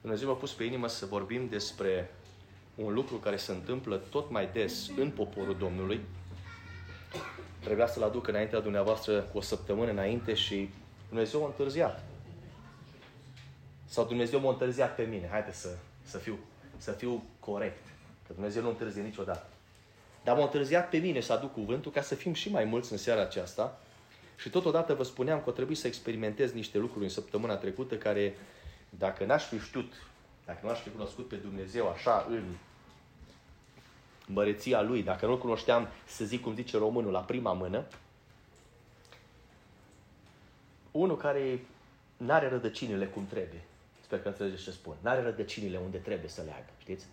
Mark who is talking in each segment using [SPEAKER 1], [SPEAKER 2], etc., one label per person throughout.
[SPEAKER 1] Dumnezeu m-a pus pe inimă să vorbim despre un lucru care se întâmplă tot mai des în poporul Domnului. Trebuia să-l aduc înaintea dumneavoastră cu o săptămână înainte și Dumnezeu a întârziat. Sau Dumnezeu m-a întârziat pe mine. Haideți să, să, fiu, să fiu corect. Că Dumnezeu nu întârzie niciodată. Dar m-a întârziat pe mine să aduc cuvântul ca să fim și mai mulți în seara aceasta. Și totodată vă spuneam că o trebuie să experimentez niște lucruri în săptămâna trecută care, dacă n-aș fi știut, dacă nu aș fi cunoscut pe Dumnezeu așa în măreția Lui, dacă nu-L cunoșteam, să zic cum zice românul, la prima mână, unul care n-are rădăcinile cum trebuie. Sper că înțelegeți ce spun. N-are rădăcinile unde trebuie să leagă, știți?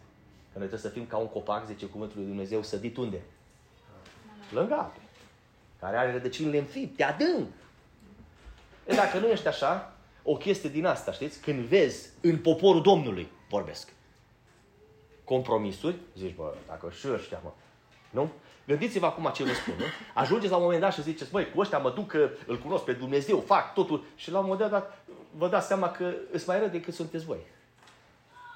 [SPEAKER 1] Că noi trebuie să fim ca un copac, zice cuvântul lui Dumnezeu, sădit unde? Lângă ape. Care are rădăcinile înfipte, adânc. E, dacă nu ești așa, o chestie din asta, știți? Când vezi în poporul Domnului, vorbesc, compromisuri, zici, bă, dacă și ăștia, mă, nu? Gândiți-vă acum ce vă spun, nu? Ajungeți la un moment dat și ziceți, băi, cu ăștia mă duc că îl cunosc pe Dumnezeu, fac totul. Și la un moment dat vă dați seama că îți mai rău decât sunteți voi.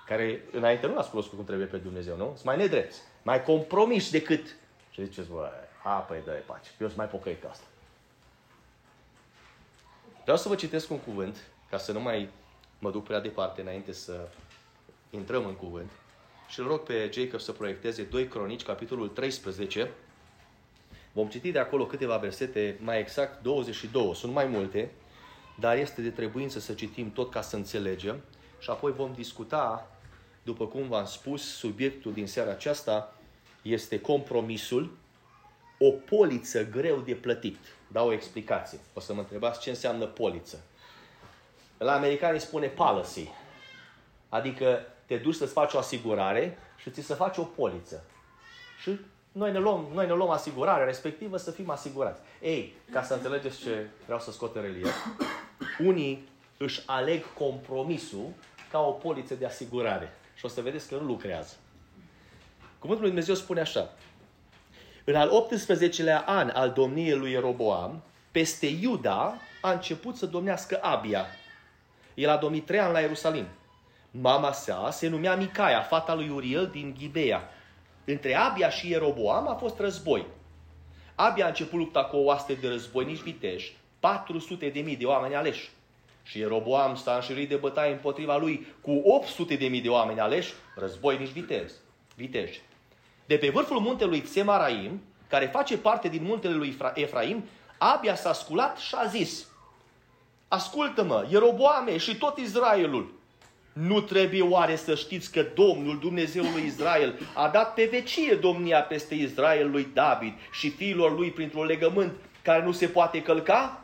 [SPEAKER 1] Care înainte nu l-ați cunoscut cum trebuie pe Dumnezeu, nu? Sunt mai nedrepți, mai compromis decât... Și ziceți, băi, a, păi dă pace, eu sunt mai pocăit pe asta. Vreau să vă citesc un cuvânt, ca să nu mai mă duc prea departe înainte să intrăm în cuvânt. Și îl rog pe Jacob să proiecteze 2 Cronici, capitolul 13. Vom citi de acolo câteva versete, mai exact 22. Sunt mai multe, dar este de trebuință să citim tot ca să înțelegem. Și apoi vom discuta, după cum v-am spus, subiectul din seara aceasta este compromisul, o poliță greu de plătit. Dau o explicație. O să mă întrebați ce înseamnă poliță. La americani spune policy. Adică te duci să-ți faci o asigurare și ți să faci o poliță. Și noi ne, luăm, noi ne luăm asigurarea respectivă să fim asigurați. Ei, ca să înțelegeți ce vreau să scot în relief, unii își aleg compromisul ca o poliță de asigurare. Și o să vedeți că nu lucrează. Cuvântul lui Dumnezeu spune așa. În al 18-lea an al domniei lui Jeroboam, peste Iuda a început să domnească Abia. El a domnit trei ani la Ierusalim. Mama sa se numea Micaia, fata lui Uriel din Ghibea. Între Abia și Ieroboam a fost război. Abia a început lupta cu o oaste de războinici viteși, 400 de mii de oameni aleși. Și Ieroboam s-a înșirit de bătaie împotriva lui cu 800 de mii de oameni aleși, războinici vitezi, viteji. De pe vârful muntelui Tsemaraim, care face parte din muntele lui Efraim, Abia s-a sculat și a zis, Ascultă-mă, Ieroboame și tot Israelul, nu trebuie oare să știți că Domnul, Dumnezeul lui Israel, a dat pe vecie domnia peste Israel lui David și fiilor lui printr-un legământ care nu se poate călca?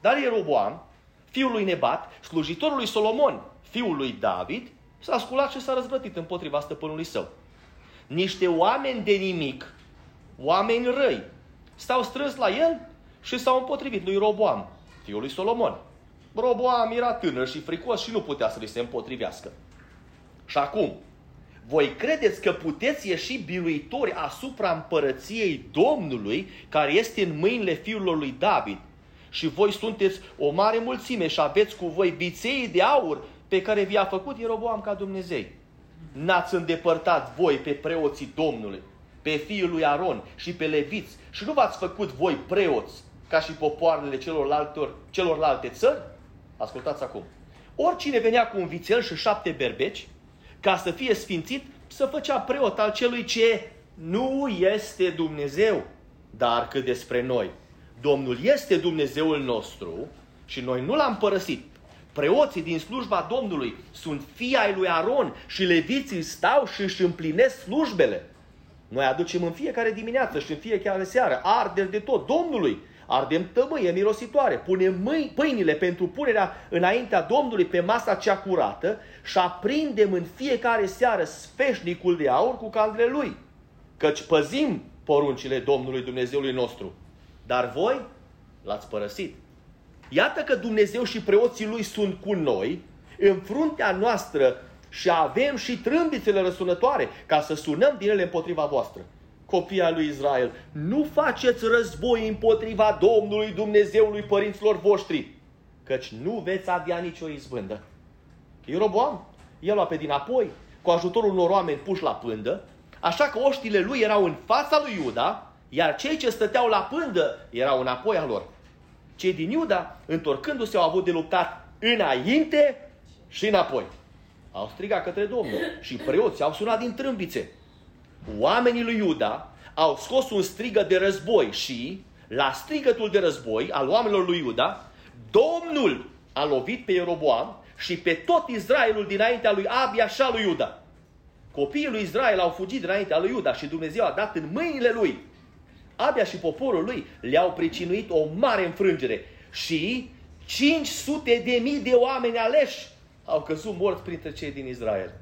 [SPEAKER 1] Dar Ieroboam, fiul lui Nebat, slujitorul lui Solomon, fiul lui David, s-a sculat și s-a răzvrătit împotriva stăpânului său. Niște oameni de nimic, oameni răi, s-au strâns la el și s-au împotrivit lui Roboam, fiul lui Solomon. Roboam era tânăr și fricos și nu putea să li se împotrivească. Și acum, voi credeți că puteți ieși biruitori asupra împărăției Domnului, care este în mâinile fiului lui David, și voi sunteți o mare mulțime și aveți cu voi viței de aur pe care vi-a făcut Ieroboam ca Dumnezei. N-ați îndepărtat voi pe preoții Domnului, pe fiul lui Aron și pe leviți și nu v-ați făcut voi preoți ca și popoarele celorlalte, celorlalte țări? Ascultați acum. Oricine venea cu un vițel și șapte berbeci, ca să fie sfințit, să făcea preot al celui ce nu este Dumnezeu. Dar că despre noi, Domnul este Dumnezeul nostru și noi nu l-am părăsit. Preoții din slujba Domnului sunt fii ai lui Aron și leviții stau și își împlinesc slujbele. Noi aducem în fiecare dimineață și în fiecare seară arderi de tot Domnului ardem tămâie mirositoare, punem mâini, pâinile pentru punerea înaintea Domnului pe masa cea curată și aprindem în fiecare seară sfeșnicul de aur cu candele lui. Căci păzim poruncile Domnului Dumnezeului nostru. Dar voi l-ați părăsit. Iată că Dumnezeu și preoții lui sunt cu noi, în fruntea noastră și avem și trâmbițele răsunătoare ca să sunăm din ele împotriva voastră copii lui Israel, nu faceți război împotriva Domnului Dumnezeului părinților voștri, căci nu veți avea nicio izbândă. Ieroboam i-a luat pe dinapoi, cu ajutorul unor oameni puși la pândă, așa că oștile lui erau în fața lui Iuda, iar cei ce stăteau la pândă erau înapoi a lor. Cei din Iuda, întorcându-se, au avut de luptat înainte și înapoi. Au strigat către Domnul și preoții au sunat din trâmbițe. Oamenii lui Iuda au scos un strigă de război și, la strigătul de război al oamenilor lui Iuda, Domnul a lovit pe Ieroboam și pe tot Israelul dinaintea lui Abia și a lui Iuda. Copiii lui Israel au fugit dinaintea lui Iuda și Dumnezeu a dat în mâinile lui. Abia și poporul lui le-au pricinuit o mare înfrângere și 500 de mii de oameni aleși au căzut morți printre cei din Israel.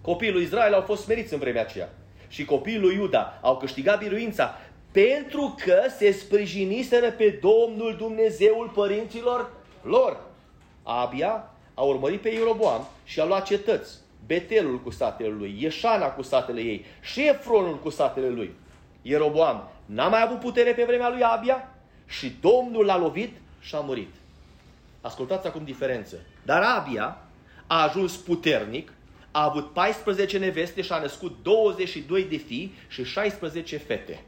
[SPEAKER 1] Copiii lui Israel au fost smeriți în vremea aceea. Și copiii lui Iuda au câștigat biruința pentru că se sprijiniseră pe Domnul Dumnezeul părinților lor. Abia a urmărit pe Ieroboam și a luat cetăți. Betelul cu satele lui, Ieșana cu satele ei și Șefronul cu satele lui. Ieroboam n-a mai avut putere pe vremea lui Abia și Domnul l-a lovit și a murit. Ascultați acum diferență. Dar Abia a ajuns puternic, a avut 14 neveste și a născut 22 de fii și 16 fete.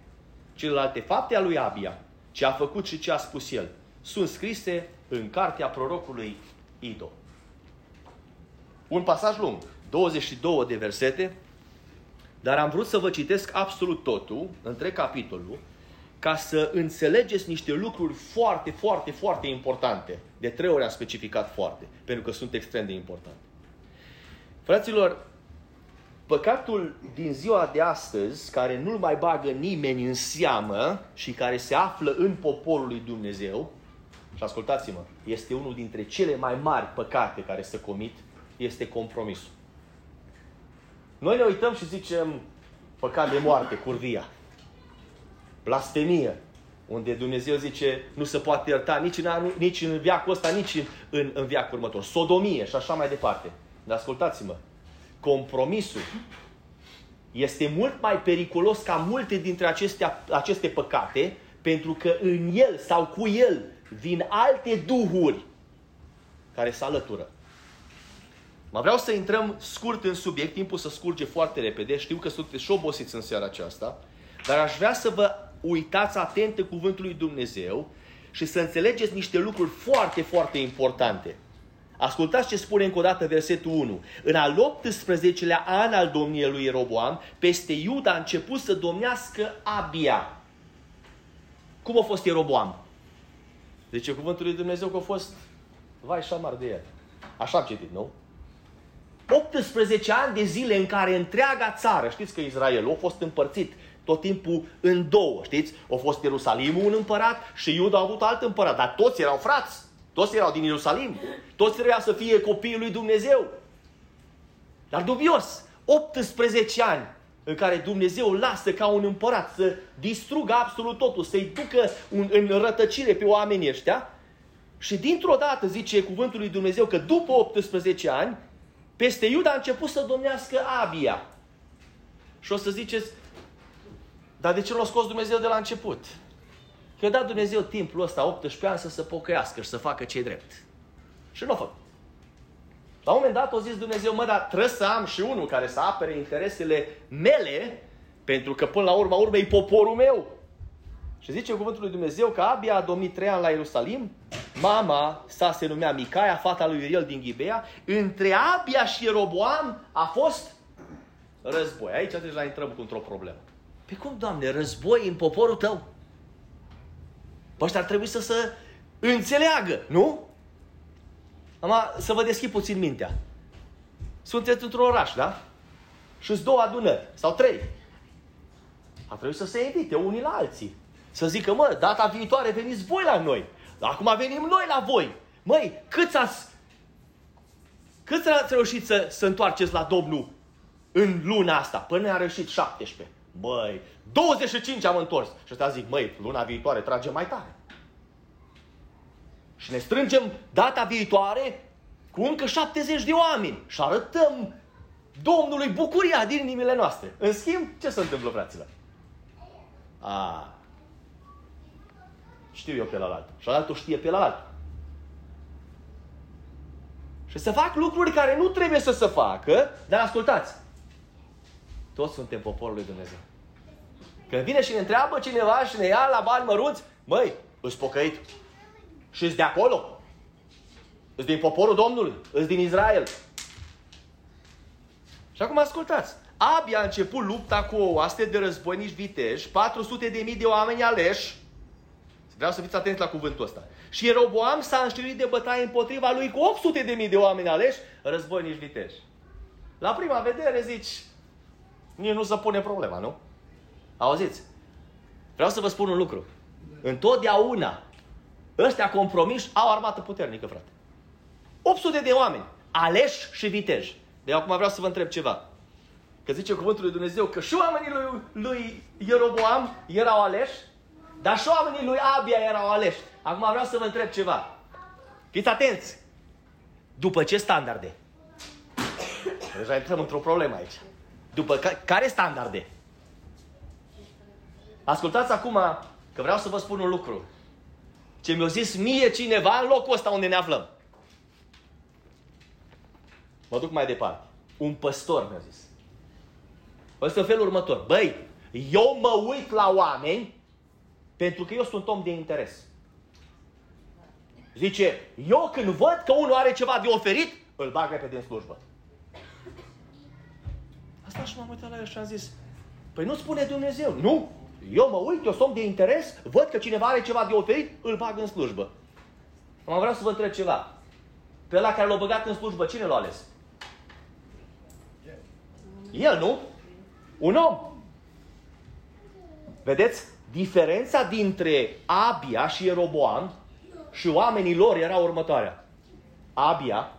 [SPEAKER 1] Celelalte fapte a lui Abia, ce a făcut și ce a spus el, sunt scrise în cartea prorocului Ido. Un pasaj lung, 22 de versete, dar am vrut să vă citesc absolut totul, între capitolul, ca să înțelegeți niște lucruri foarte, foarte, foarte importante. De trei ori am specificat foarte, pentru că sunt extrem de importante. Fraților, păcatul din ziua de astăzi, care nu-l mai bagă nimeni în seamă și care se află în poporul lui Dumnezeu, și ascultați-mă, este unul dintre cele mai mari păcate care se comit, este compromisul. Noi ne uităm și zicem păcat de moarte, curvia blasfemie, unde Dumnezeu zice nu se poate ierta nici în, anul, nici în viacul ăsta, nici în, în, în viacul următor. Sodomie și așa mai departe. Dar ascultați-mă, compromisul este mult mai periculos ca multe dintre aceste, aceste păcate, pentru că în el sau cu el vin alte duhuri care se alătură. Mă vreau să intrăm scurt în subiect, timpul să scurge foarte repede, știu că sunteți și obosiți în seara aceasta, dar aș vrea să vă uitați atent în cuvântul lui Dumnezeu și să înțelegeți niște lucruri foarte, foarte importante. Ascultați ce spune încă o dată versetul 1. În al 18-lea an al domniei lui Ieroboam, peste Iuda a început să domnească Abia. Cum a fost Ieroboam? Deci cuvântul lui Dumnezeu că a fost vai și șamar de el. Așa am citit, nu? 18 ani de zile în care întreaga țară, știți că Israel a fost împărțit tot timpul în două, știți? A fost Ierusalimul un împărat și Iuda a avut alt împărat, dar toți erau frați, toți erau din Ierusalim, toți trebuia să fie copiii lui Dumnezeu. Dar dubios, 18 ani în care Dumnezeu lasă ca un împărat să distrugă absolut totul, să-i ducă un, în rătăcire pe oamenii ăștia, și dintr-o dată zice cuvântul lui Dumnezeu că după 18 ani, peste Iuda a început să domnească Abia. Și o să ziceți, dar de ce l-a scos Dumnezeu de la început? Că a dat Dumnezeu timpul ăsta, 18 ani, să se pocăiască și să facă ce drept. Și nu a făcut. La un moment dat a zis Dumnezeu, mă, dar trebuie să am și unul care să apere interesele mele, pentru că până la urma urmei e poporul meu. Și zice cuvântul lui Dumnezeu că Abia a domnit trei ani la Ierusalim, mama sa se numea Micaia, fata lui Uriel din Ghibea, între Abia și Ieroboam a fost război. Aici deja intrăm cu într-o problemă. Pe cum, Doamne, război în poporul tău? Păi ăștia ar trebui să se înțeleagă, nu? Am să vă deschid puțin mintea. Sunteți într-un oraș, da? Și sunt două adunări, sau trei. Ar trebui să se invite unii la alții. Să zică, mă, data viitoare veniți voi la noi. Acum venim noi la voi. Măi, câți ați, câți ați reușit să, să întoarceți la Domnul în luna asta? Până ne-a reușit 17. Băi, 25 am întors. Și ăsta zic, măi, luna viitoare tragem mai tare. Și ne strângem data viitoare cu încă 70 de oameni și arătăm Domnului bucuria din inimile noastre. În schimb, ce se întâmplă, fraților? A, știu eu pe la alt. Și altul știe pe la alt. Și Și să fac lucruri care nu trebuie să se facă, dar ascultați. Toți suntem poporul lui Dumnezeu. Când vine și ne întreabă cineva și ne ia la bani mărunți, măi, îți pocăit. Și îți de acolo. Îți din poporul Domnului. Îți din Israel. Și acum ascultați. Abia a început lupta cu o oaste de războinici viteji, 400 de mii de oameni aleși. Vreau să fiți atenți la cuvântul ăsta. Și Ieroboam s-a înștiruit de bătaie împotriva lui cu 800 de mii de oameni aleși, războinici viteji. La prima vedere zici, nici nu se pune problema, nu? Auziți? Vreau să vă spun un lucru. Întotdeauna ăștia compromiși au armată puternică, frate. 800 de oameni, aleși și viteji. De acum vreau să vă întreb ceva. Că zice cuvântul lui Dumnezeu că și oamenii lui, lui Ieroboam erau aleși, dar și oamenii lui Abia erau aleși. Acum vreau să vă întreb ceva. Fiți atenți! După ce standarde? Deja intrăm într-o problemă aici. După ca, care standarde? Ascultați acum că vreau să vă spun un lucru. Ce mi-a zis mie cineva în locul ăsta unde ne aflăm. Mă duc mai departe. Un păstor mi-a zis. Ăsta e felul următor. Băi, eu mă uit la oameni pentru că eu sunt om de interes. Zice, eu când văd că unul are ceva de oferit, îl bag repede în slujbă. Asta și m-am uitat la el și am zis, păi nu spune Dumnezeu. Nu, eu mă uit, eu sunt om de interes, văd că cineva are ceva de oferit, îl bag în slujbă. Am vreau să vă întreb ceva. Pe la care l-a băgat în slujbă, cine l-a ales? El, nu? Un om. Vedeți? Diferența dintre Abia și Ieroboam și oamenii lor era următoarea. Abia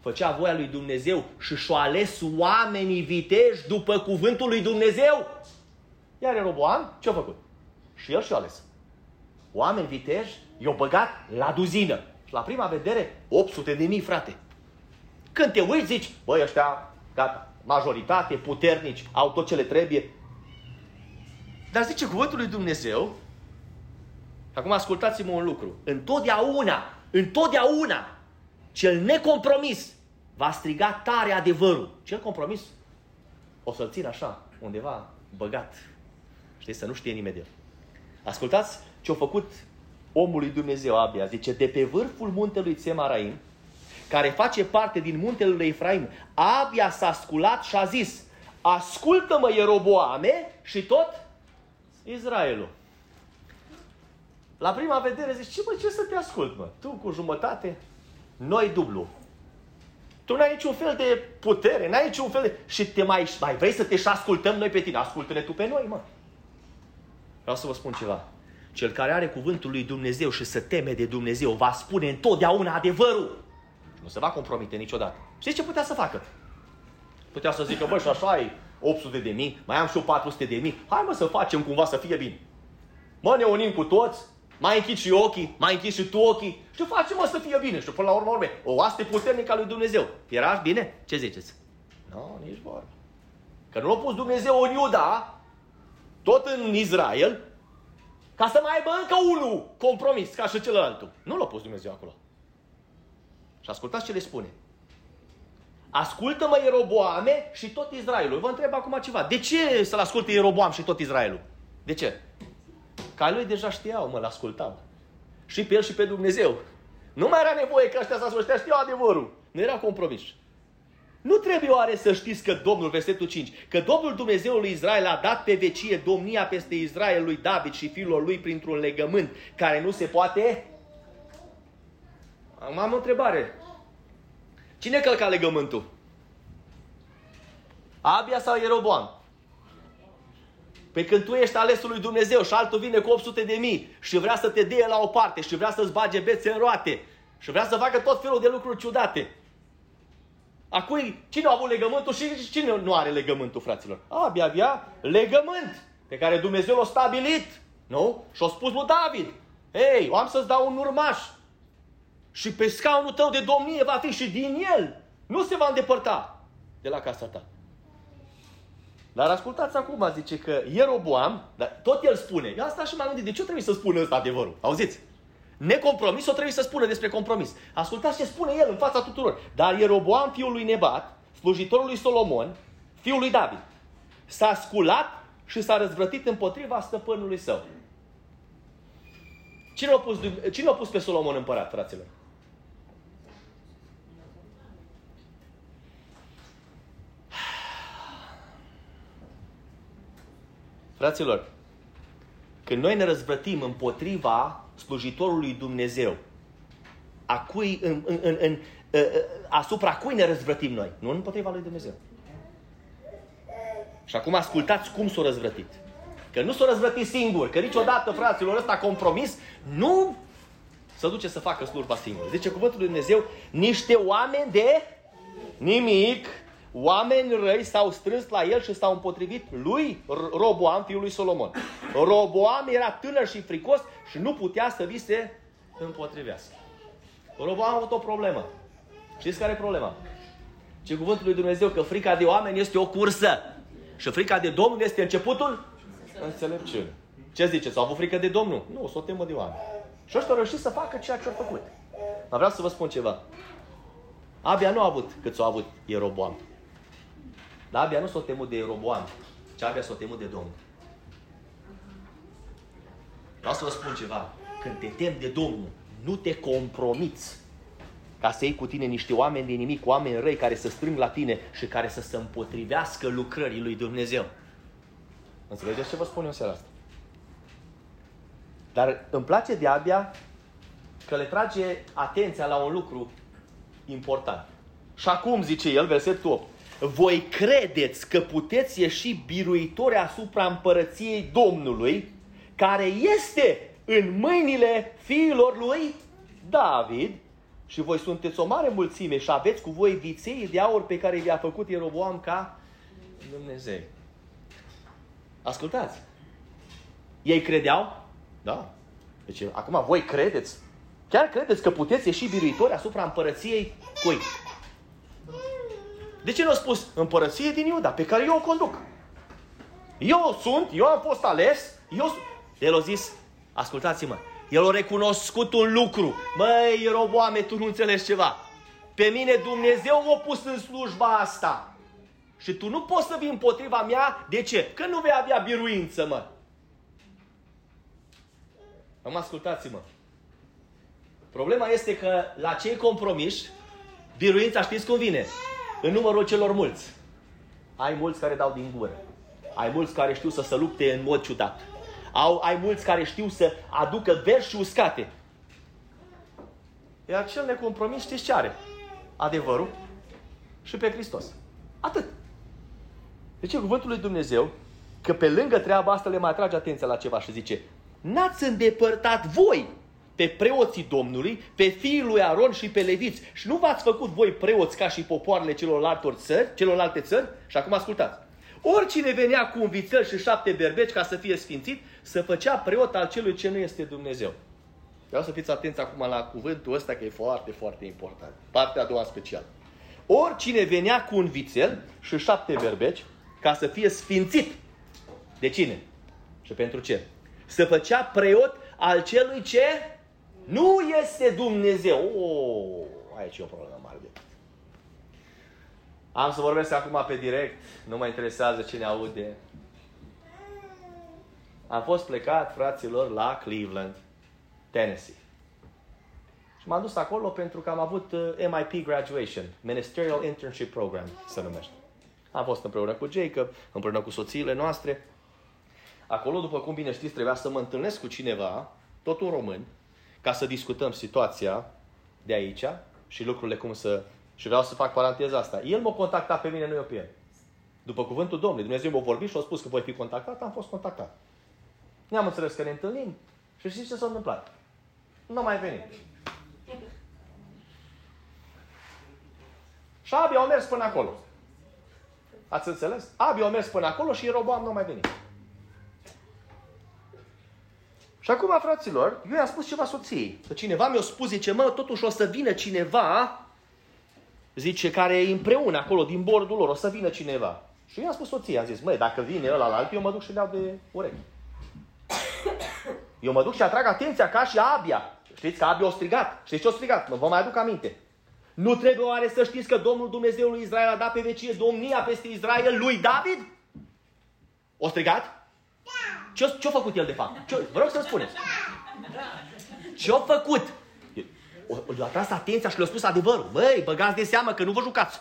[SPEAKER 1] făcea voia lui Dumnezeu și și-a ales oamenii viteji după cuvântul lui Dumnezeu. Iar Ieroboam ce-a făcut? Și el și-a ales. Oameni viteji i-au băgat la duzină. Și la prima vedere, 800 de mii, frate. Când te uiți, zici, băi, ăștia, gata, majoritate, puternici, au tot ce le trebuie. Dar zice cuvântul lui Dumnezeu, acum ascultați-mă un lucru, întotdeauna, întotdeauna, cel necompromis va striga tare adevărul. Cel compromis o să-l țin așa, undeva băgat. Știi, să nu știe nimeni de el. Ascultați ce a făcut omul lui Dumnezeu Abia. Zice, de pe vârful muntelui Țemaraim, care face parte din muntele lui Efraim, Abia s-a sculat și a zis, ascultă-mă Ieroboame și tot Israelul. La prima vedere zici, ce mă, ce să te ascult, mă? Tu cu jumătate, noi dublu. Tu n-ai niciun fel de putere, n-ai niciun fel de... Și te mai, mai vrei să te și ascultăm noi pe tine? Ascultă-ne tu pe noi, mă. Vreau să vă spun ceva. Cel care are cuvântul lui Dumnezeu și să teme de Dumnezeu va spune întotdeauna adevărul. Nu se va compromite niciodată. Știți ce putea să facă? Putea să zică, bă, și așa ai 800 de mii, mai am și eu 400 de mii. Hai mă să facem cumva să fie bine. Mă, ne unim cu toți, mai închid și ochii, mai închid și tu ochii și facem mă să fie bine. Și până la urmă, urme, o aste puternică a lui Dumnezeu. Era bine? Ce ziceți? Nu, no, nici vorba. Că nu l-a pus Dumnezeu în Iuda, tot în Israel, ca să mai aibă încă unul compromis ca și celălalt. Nu l-a pus Dumnezeu acolo. Și ascultați ce le spune. Ascultă-mă Ieroboame și tot Israelul. Vă întreb acum ceva. De ce să-l asculte Ieroboam și tot Israelul? De ce? Ca lui deja știau, mă, l-ascultam. Și pe el și pe Dumnezeu. Nu mai era nevoie că ăștia să asculte, știau adevărul. Nu era compromis. Nu trebuie oare să știți că Domnul, versetul 5, că Domnul Dumnezeul lui Israel a dat pe vecie domnia peste Israel lui David și fiilor lui printr-un legământ care nu se poate? Am o întrebare. Cine călca legământul? Abia sau Ieroboam? Pe când tu ești alesul lui Dumnezeu și altul vine cu 800 de mii și vrea să te dea la o parte și vrea să-ți bage bețe în roate și vrea să facă tot felul de lucruri ciudate. Acum, cine a avut legământul și cine nu are legământul, fraților? Abia avea legământ pe care Dumnezeu l-a stabilit. Nu? Și-a spus lui David, Ei, am să-ți dau un urmaș. Și pe scaunul tău de domnie va fi și din el. Nu se va îndepărta de la casa ta. Dar ascultați acum, zice că Ieroboam, dar tot el spune, eu asta și m-am gândit, de ce trebuie să spună ăsta adevărul? Auziți? Necompromis, o trebuie să spună despre compromis. Ascultați ce spune el în fața tuturor. Dar Ieroboam, fiul lui Nebat, slujitorul lui Solomon, fiul lui David, s-a sculat și s-a răzvrătit împotriva stăpânului său. Cine a pus, cine a pus pe Solomon împărat, fraților? Fraților, când noi ne răzvrătim împotriva slujitorului Dumnezeu, a cui, în, în, în, în, ă, ă, asupra cui ne răzvrătim noi? Nu împotriva lui Dumnezeu. Și acum ascultați cum s-a răzvrătit. Că nu s-a răzvrătit singur, că niciodată, fraților, ăsta compromis, nu să duce să facă slujba singur. Zice cuvântul lui Dumnezeu, niște oameni de nimic, oameni răi s-au strâns la el și s-au împotrivit lui Roboam, fiul lui Solomon. Roboam era tânăr și fricos și nu putea să vi se împotrivească. Roboam a avut o problemă. Știți care e problema? Ce cuvântul lui Dumnezeu că frica de oameni este o cursă. Și frica de Domnul este începutul înțelepciunii. Ce ziceți? Au avut frică de Domnul? Nu, s-o temă de oameni. Și ăștia au reușit să facă ceea ce au făcut. Dar vreau să vă spun ceva. Abia nu a avut cât s-a avut Ieroboam. Dar abia nu s-o temut de Ieroboam, ci abia s-o temut de Domnul. Vreau să vă spun ceva. Când te temi de Domnul, nu te compromiți ca să iei cu tine niște oameni de nimic, oameni răi care să strâng la tine și care să se împotrivească lucrării lui Dumnezeu. Înțelegeți ce vă spun eu seara asta? Dar îmi place de abia că le trage atenția la un lucru important. Și acum, zice el, versetul 8, voi credeți că puteți ieși biruitori asupra împărăției Domnului, care este în mâinile fiilor lui David, și voi sunteți o mare mulțime și aveți cu voi viței de aur pe care i-a făcut Ieroboam ca Dumnezeu. Ascultați. Ei credeau? Da. Deci, acum voi credeți? Chiar credeți că puteți ieși biruitori asupra împărăției cui? De ce nu a spus împărăție din Iuda, pe care eu o conduc? Eu sunt, eu am fost ales, eu sunt. El a zis, ascultați-mă, el a recunoscut un lucru. Măi, roboame, tu nu înțelegi ceva. Pe mine Dumnezeu m-a pus în slujba asta. Și tu nu poți să vii împotriva mea. De ce? Că nu vei avea biruință, mă. Am ascultați-mă. Problema este că la cei compromiși, biruința știți cum vine? În numărul celor mulți. Ai mulți care dau din gură. Ai mulți care știu să se lupte în mod ciudat. Au, ai mulți care știu să aducă verși uscate. Iar cel necompromis știți ce are? Adevărul și pe Hristos. Atât. Deci cuvântul lui Dumnezeu că pe lângă treaba asta le mai atrage atenția la ceva și zice N-ați îndepărtat voi pe preoții Domnului, pe fiii lui Aron și pe leviți. Și nu v-ați făcut voi preoți ca și popoarele celorlalte țări, celorlalte țări? Și acum ascultați. Oricine venea cu un vițel și șapte berbeci ca să fie sfințit, să făcea preot al celui ce nu este Dumnezeu. Vreau să fiți atenți acum la cuvântul ăsta că e foarte, foarte important. Partea a doua special. Oricine venea cu un vițel și șapte berbeci ca să fie sfințit. De cine? Și pentru ce? Să făcea preot al celui ce nu este Dumnezeu. Oh, aici e o problemă mare de Am să vorbesc acum pe direct, nu mă interesează cine aude. Am fost plecat, fraților, la Cleveland, Tennessee. Și m-am dus acolo pentru că am avut uh, MIP Graduation, Ministerial Internship Program, se numește. Am fost împreună cu Jacob, împreună cu soțiile noastre. Acolo, după cum bine știți, trebuia să mă întâlnesc cu cineva, tot un român, ca să discutăm situația de aici și lucrurile cum să... Și vreau să fac paranteza asta. El m-a contactat pe mine, nu eu pe el. După cuvântul Domnului, Dumnezeu m-a vorbit și a spus că voi fi contactat, am fost contactat. Ne-am înțeles că ne întâlnim și știți ce s-a întâmplat? Nu mai venit. Și Abi au mers până acolo. Ați înțeles? Abi au mers până acolo și Roboam nu mai venit. Și acum, fraților, eu i-am spus ceva soției. Că cineva mi-a spus, zice, mă, totuși o să vină cineva, zice, care e împreună acolo, din bordul lor, o să vină cineva. Și eu i-am spus soției, am zis, măi, dacă vine ăla la alt, eu mă duc și le iau de urechi. Eu mă duc și atrag atenția ca și Abia. Știți că Abi a strigat. Știți ce a strigat? Mă vă mai aduc aminte. Nu trebuie oare să știți că Domnul Dumnezeul lui Israel a dat pe vecie domnia peste Israel lui David? O strigat? Ce, ce-a făcut el de fapt? Ce, vă rog să-mi spuneți. Ce-a făcut? Le-a tras atenția și le-a spus adevărul. Băi, băgați de seamă că nu vă jucați.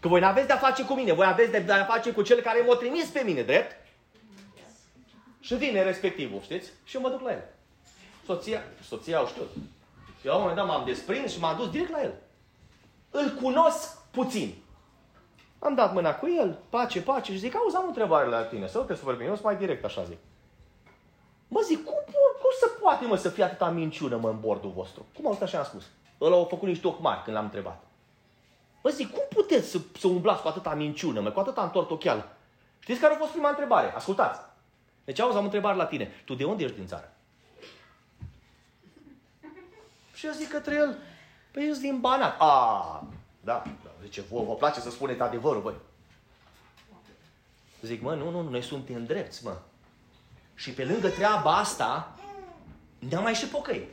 [SPEAKER 1] Că voi n-aveți de-a face cu mine, voi aveți de-a face cu cel care m-a trimis pe mine, drept? Și vine respectivul, știți? Și eu mă duc la el. Soția, soția o știu. Și la un moment dat m-am desprins și m-am dus direct la el. Îl cunosc puțin. Am dat mâna cu el, pace, pace și zic, auzi, am o întrebare la tine, să te să vorbim, eu sunt mai direct așa zic. Mă zic, cum, cum se poate mă să fie atâta minciună mă în bordul vostru? Cum au așa am spus? Ăla au făcut niște ochi mari când l-am întrebat. Mă zic, cum puteți să, să umblați cu atâta minciună, mă, cu atâta întortocheală? Știți care a fost prima întrebare? Ascultați. Deci auzi, am o întrebare la tine. Tu de unde ești din țară? Și eu zic către el, păi eu din Banat. A, da, da, zice, vă, vă place să spuneți adevărul, băi. Zic, mă, nu, nu, noi suntem drepți, mă. Și pe lângă treaba asta, ne-am mai și pocăit.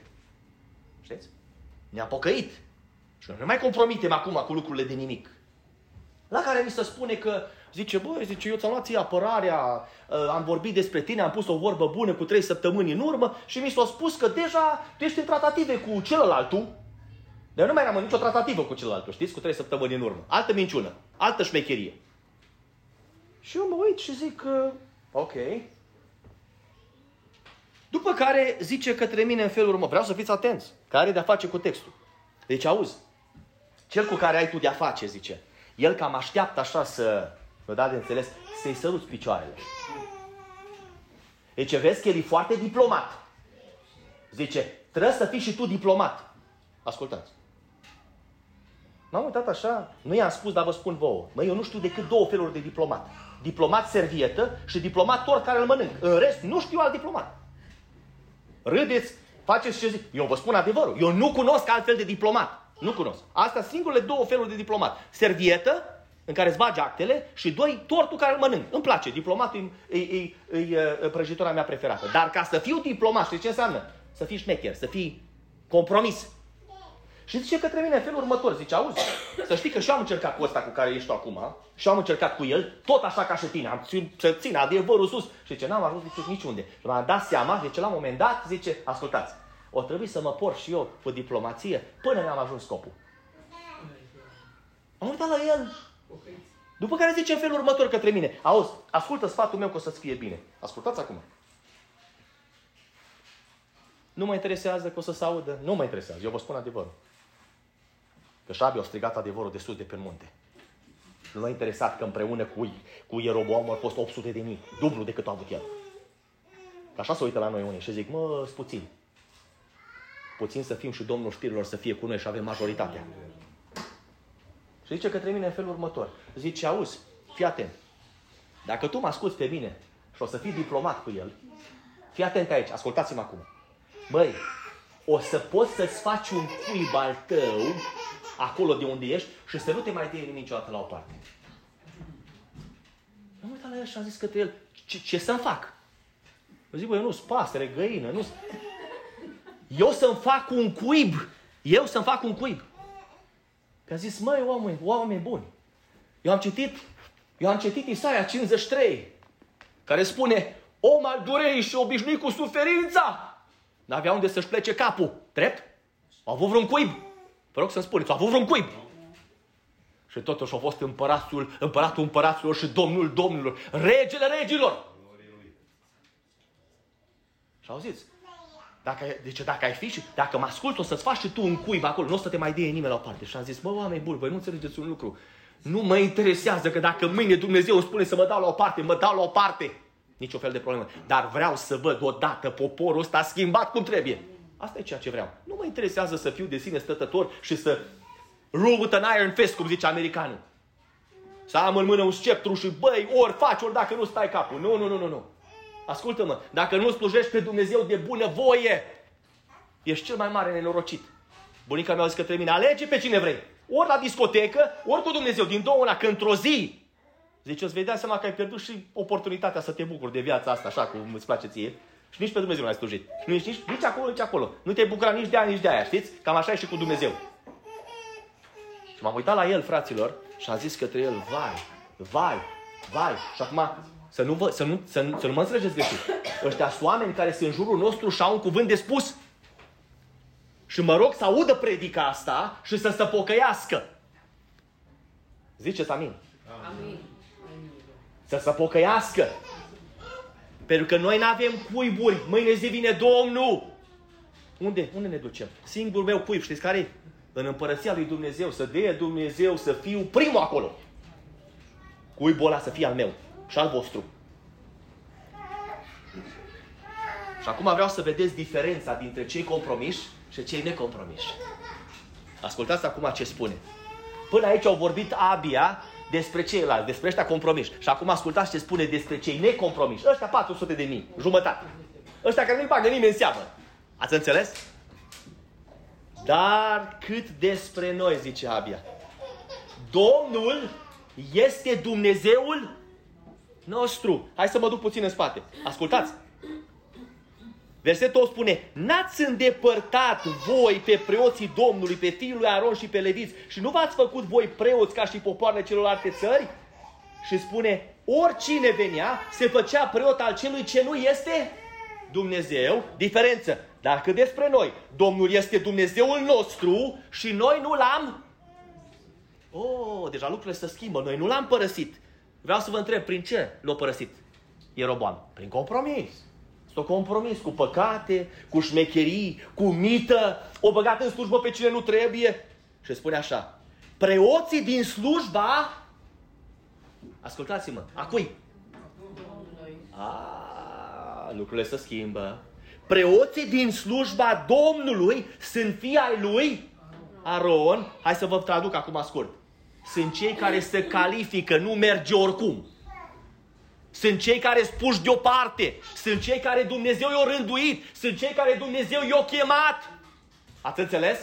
[SPEAKER 1] Știți? Ne-a pocăit. Și nu ne mai compromitem acum cu lucrurile de nimic. La care mi se spune că, zice, băi, zice, eu ți-am luat ție apărarea, uh, am vorbit despre tine, am pus o vorbă bună cu trei săptămâni în urmă și mi s-a spus că deja tu ești în tratative cu celălaltul. Dar nu mai am nicio tratativă cu celălalt, știți, cu trei săptămâni în urmă. Altă minciună, altă șmecherie. Și eu mă uit și zic, uh, ok. După care zice către mine în felul urmă, vreau să fiți atenți, care are de-a face cu textul. Deci auzi, cel cu care ai tu de-a face, zice, el cam așteaptă așa să, vă da de înțeles, să-i săruți picioarele. Deci vezi că el e foarte diplomat. Zice, trebuie să fii și tu diplomat. Ascultați. M-am uitat așa, nu i-am spus, dar vă spun vouă. Măi, eu nu știu decât două feluri de diplomat. Diplomat servietă și diplomat tort care îl mănânc. În rest, nu știu alt diplomat. Râdeți, faceți ce zic. Eu vă spun adevărul. Eu nu cunosc altfel de diplomat. Nu cunosc. Astea singurele două feluri de diplomat. Servietă, în care îți bagi actele, și doi, tortul care îl mănânc. Îmi place, diplomatul e, e, e, e prăjitura mea preferată. Dar ca să fiu diplomat, știți ce înseamnă? Să fii șmecher, să fii compromis. Și zice către mine în felul următor, zice, auzi, să știi că și am încercat cu ăsta cu care ești tu acum, și am încercat cu el, tot așa ca și tine, am țin, să țin adevărul sus. Și zice, n-am ajuns zice, niciunde. Și m-am dat seama, zice, la un moment dat, zice, ascultați, o trebuie să mă por și eu cu diplomație până mi-am ajuns scopul. Am uitat la el. După care zice în felul următor către mine, auzi, ascultă sfatul meu că o să-ți fie bine. Ascultați acum. Nu mă interesează că o să se audă. Nu mă interesează, eu vă spun adevărul. Că Șabi a strigat adevărul de sus de pe munte. Nu l-a interesat că împreună cu, cu Ieroboam au fost 800 de mii, dublu decât a avut el. Așa se uită la noi unii și zic, mă, puțin. Puțin să fim și Domnul știrilor să fie cu noi și avem majoritatea. Și zice către mine în felul următor. Zice, auzi, fii atent. Dacă tu mă asculți pe mine și o să fii diplomat cu el, fii atent aici, ascultați-mă acum. Băi, o să poți să-ți faci un cuib al tău acolo de unde ești și să nu te mai dea niciodată la o parte. Am uitat la el și am zis către el, ce, ce să-mi fac? Eu zic, băi, eu nu sunt pasăre, găină, nu Eu să-mi fac un cuib. Eu să-mi fac un cuib. Că a zis, măi, oameni, oameni buni. Eu am citit, eu am citit Isaia 53, care spune, om al durerii și obișnuit cu suferința, n-avea unde să-și plece capul. Drept? Au avut vreun cuib. Vă rog să-mi spuneți, au avut vreun cuib. Și totuși a fost împăratul, împăratul împăraților și domnul domnilor, regele regilor. Și auziți, dacă, deci dacă ai fi și dacă mă ascult, o să-ți faci și tu un cuib acolo, nu o să te mai dea nimeni la o parte. Și am zis, mă, oameni buni, voi nu înțelegeți un lucru. Nu mă interesează că dacă mâine Dumnezeu îmi spune să mă dau la o parte, mă dau la o parte. Nici o fel de problemă. Dar vreau să văd odată poporul ăsta schimbat cum trebuie. Asta e ceea ce vreau. Nu mă interesează să fiu de sine stătător și să rule with an iron fist, cum zice americanul. Să am în mână un sceptru și băi, ori faci, ori dacă nu stai capul. Nu, nu, nu, nu, nu. Ascultă-mă, dacă nu slujești pe Dumnezeu de bună voie, ești cel mai mare nenorocit. Bunica mea a zis către mine, alege pe cine vrei. Ori la discotecă, ori cu Dumnezeu. Din două una, că într-o zi, zice, îți vei da seama că ai pierdut și oportunitatea să te bucuri de viața asta, așa cum îți place ție. Și nici pe Dumnezeu nu ai slujit. Nu ești nici, nici acolo, nici acolo. Nu te-ai bucurat nici de aia, nici de aia, știți? Cam așa e și cu Dumnezeu. Și m-am uitat la el, fraților, și am zis către el, vai, vai, vai. Și acum, să nu, vă, să nu, să nu, să nu mă înțelegeți greșit. Ăștia sunt oameni care sunt în jurul nostru și au un cuvânt de spus. Și mă rog să audă predica asta și să se pocăiască. Ziceți amin. Amin. Să se pocăiască. Pentru că noi nu avem cuiburi. Mâine zi vine Domnul. Unde? Unde ne ducem? Singurul meu cuib, știți care e? În împărăția lui Dumnezeu. Să dea Dumnezeu să fiu primul acolo. Cuibul ăla să fie al meu și al vostru. Și acum vreau să vedeți diferența dintre cei compromiși și cei necompromiși. Ascultați acum ce spune. Până aici au vorbit Abia despre ceilalți, despre ăștia compromiși. Și acum ascultați ce spune despre cei necompromiși. Ăștia 400 de mii, jumătate. Ăștia care nu-i bagă nimeni în seamă. Ați înțeles? Dar cât despre noi, zice Abia. Domnul este Dumnezeul nostru. Hai să mă duc puțin în spate. Ascultați. Versetul 8 spune, n-ați îndepărtat voi pe preoții Domnului, pe fiul lui Aron și pe leviți și nu v-ați făcut voi preoți ca și popoarele celorlalte țări? Și spune, oricine venea se făcea preot al celui ce nu este Dumnezeu. Diferență. Dar cât despre noi, Domnul este Dumnezeul nostru și noi nu l-am Oh, deja lucrurile se schimbă. Noi nu l-am părăsit. Vreau să vă întreb, prin ce l-a părăsit Ieroboam? Prin compromis. S-a compromis cu păcate, cu șmecherii, cu mită, o băgat în slujbă pe cine nu trebuie. Și spune așa, preoții din slujba, ascultați-mă, a cui? A, lucrurile se schimbă. Preoții din slujba Domnului sunt fii ai lui Aron. Hai să vă traduc acum scurt. Sunt cei care se califică, nu merge oricum. Sunt cei care spuși deoparte. Sunt cei care Dumnezeu i-a rânduit. Sunt cei care Dumnezeu i-a chemat. Ați înțeles?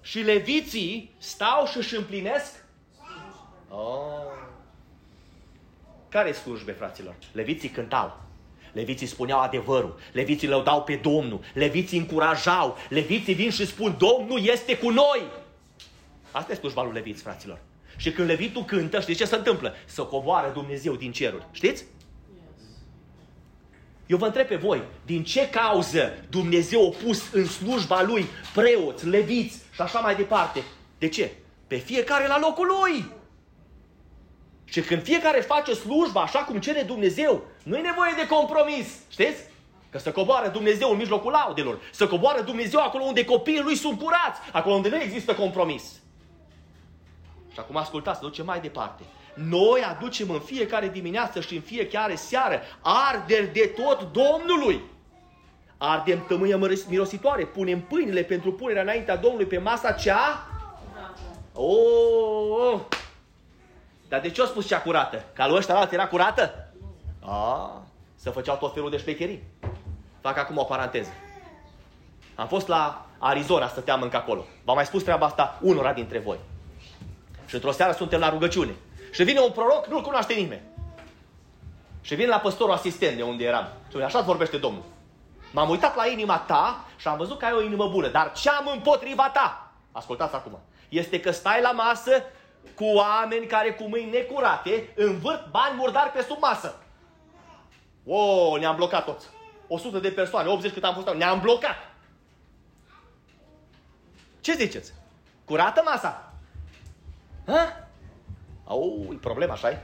[SPEAKER 1] Și leviții stau și își împlinesc? Oh. Care slujbe, fraților? Leviții cântau. Leviții spuneau adevărul, leviții lăudau pe Domnul, leviții încurajau, leviții vin și spun Domnul este cu noi. Asta e slujba lui leviți, fraților. Și când levitul cântă, știți ce se întâmplă? Să coboară Dumnezeu din ceruri. Știți? Eu vă întreb pe voi, din ce cauză Dumnezeu a pus în slujba lui preoți, leviți și așa mai departe? De ce? Pe fiecare la locul lui. Și când fiecare face slujba așa cum cere Dumnezeu, nu e nevoie de compromis. Știți? Că să coboară Dumnezeu în mijlocul laudelor, să coboară Dumnezeu acolo unde copiii lui sunt curați, acolo unde nu există compromis. Și acum ascultați, duce mai departe. Noi aducem în fiecare dimineață și în fiecare seară arderi de tot Domnului. Ardem tămâie mirositoare, punem pâinile pentru punerea înaintea Domnului pe masa cea... Oh, oh. Dar de ce a spus cea curată? Ca lui ăștia era curată? Ah, să făceau tot felul de șpecherii. Fac acum o paranteză. Am fost la Arizona, stăteam încă acolo. V-am mai spus treaba asta unora dintre voi. Și într-o seară suntem la rugăciune. Și vine un proroc, nu-l cunoaște nimeni. Și vine la păstorul asistent de unde eram. Și spune, așa vorbește Domnul. M-am uitat la inima ta și am văzut că ai o inimă bună. Dar ce am împotriva ta? Ascultați acum. Este că stai la masă cu oameni care cu mâini necurate învârt bani murdari pe sub masă. O, ne-am blocat toți. 100 de persoane, 80 cât am fost, ne-am blocat. Ce ziceți? Curată masa? Ha? Au, e problema, așa -i?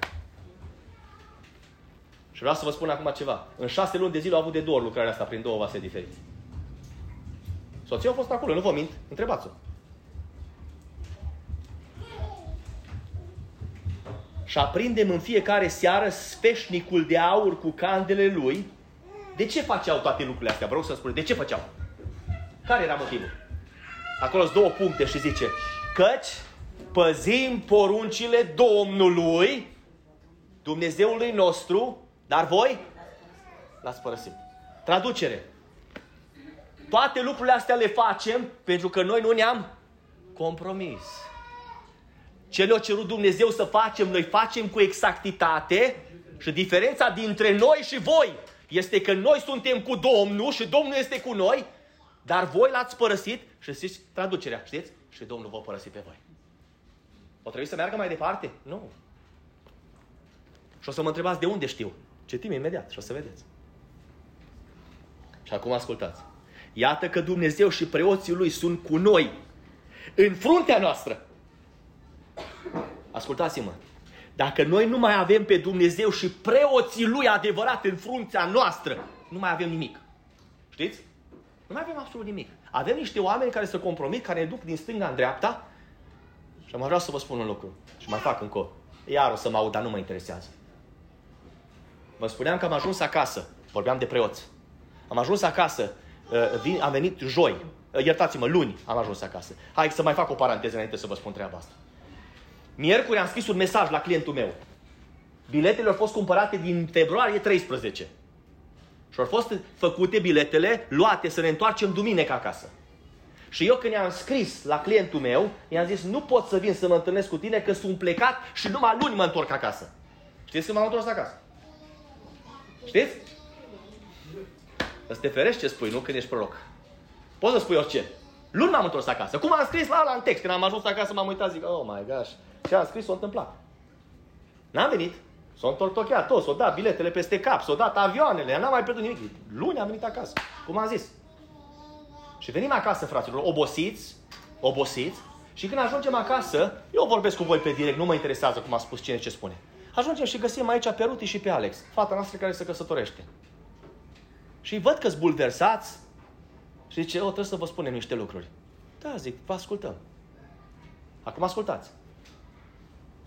[SPEAKER 1] Și vreau să vă spun acum ceva. În șase luni de zile au avut de două ori lucrarea asta prin două vase diferite. Soția a fost acolo, nu vă mint. Întrebați-o. Și aprindem în fiecare seară sfeșnicul de aur cu candele lui. De ce făceau toate lucrurile astea? Vreau să spun. De ce făceau? Care era motivul? Acolo sunt două puncte și zice Căci păzim poruncile Domnului, Dumnezeului nostru, dar voi l-ați părăsit. Traducere. Toate lucrurile astea le facem pentru că noi nu ne-am compromis. Ce ne-a cerut Dumnezeu să facem, noi facem cu exactitate și diferența dintre noi și voi este că noi suntem cu Domnul și Domnul este cu noi, dar voi l-ați părăsit și știți traducerea, știți? Și Domnul vă părăsit pe voi. O trebuie să meargă mai departe? Nu. Și o să mă întrebați de unde știu. Citim imediat și o să vedeți. Și acum ascultați. Iată că Dumnezeu și preoții Lui sunt cu noi, în fruntea noastră. Ascultați-mă. Dacă noi nu mai avem pe Dumnezeu și preoții Lui adevărat în fruntea noastră, nu mai avem nimic. Știți? Nu mai avem absolut nimic. Avem niște oameni care se compromit, care ne duc din stânga în dreapta și mai vreau să vă spun un lucru. Și mai fac încă. Iar o să mă aud, dar nu mă interesează. Vă spuneam că am ajuns acasă. Vorbeam de preoți. Am ajuns acasă. Uh, am venit joi. Uh, iertați-mă, luni am ajuns acasă. Hai să mai fac o paranteză înainte să vă spun treaba asta. Miercuri am scris un mesaj la clientul meu. Biletele au fost cumpărate din februarie 13. Și au fost făcute biletele, luate să ne întoarcem duminică acasă. Și eu când i-am scris la clientul meu, i-am zis, nu pot să vin să mă întâlnesc cu tine că sunt plecat și numai luni mă întorc acasă. Știți când m-am întors acasă? Știți? Să te ferești ce spui, nu când ești proroc. Poți să spui orice. Luni m-am întors acasă. Cum am scris la ala în text, când am ajuns acasă m-am uitat, zic, oh my gosh, ce am scris s-a întâmplat. N-am venit. S-au întortocheat toți, s-au dat biletele peste cap, s-au dat avioanele, n-am mai pierdut nimic. Luni am venit acasă, cum am zis. Și venim acasă, fraților, obosiți, obosiți, și când ajungem acasă, eu vorbesc cu voi pe direct, nu mă interesează cum a spus cine ce spune. Ajungem și găsim aici pe Ruti și pe Alex, fata noastră care se căsătorește. Și văd că bulversați și zice, o, trebuie să vă spunem niște lucruri. Da, zic, vă ascultăm. Acum ascultați.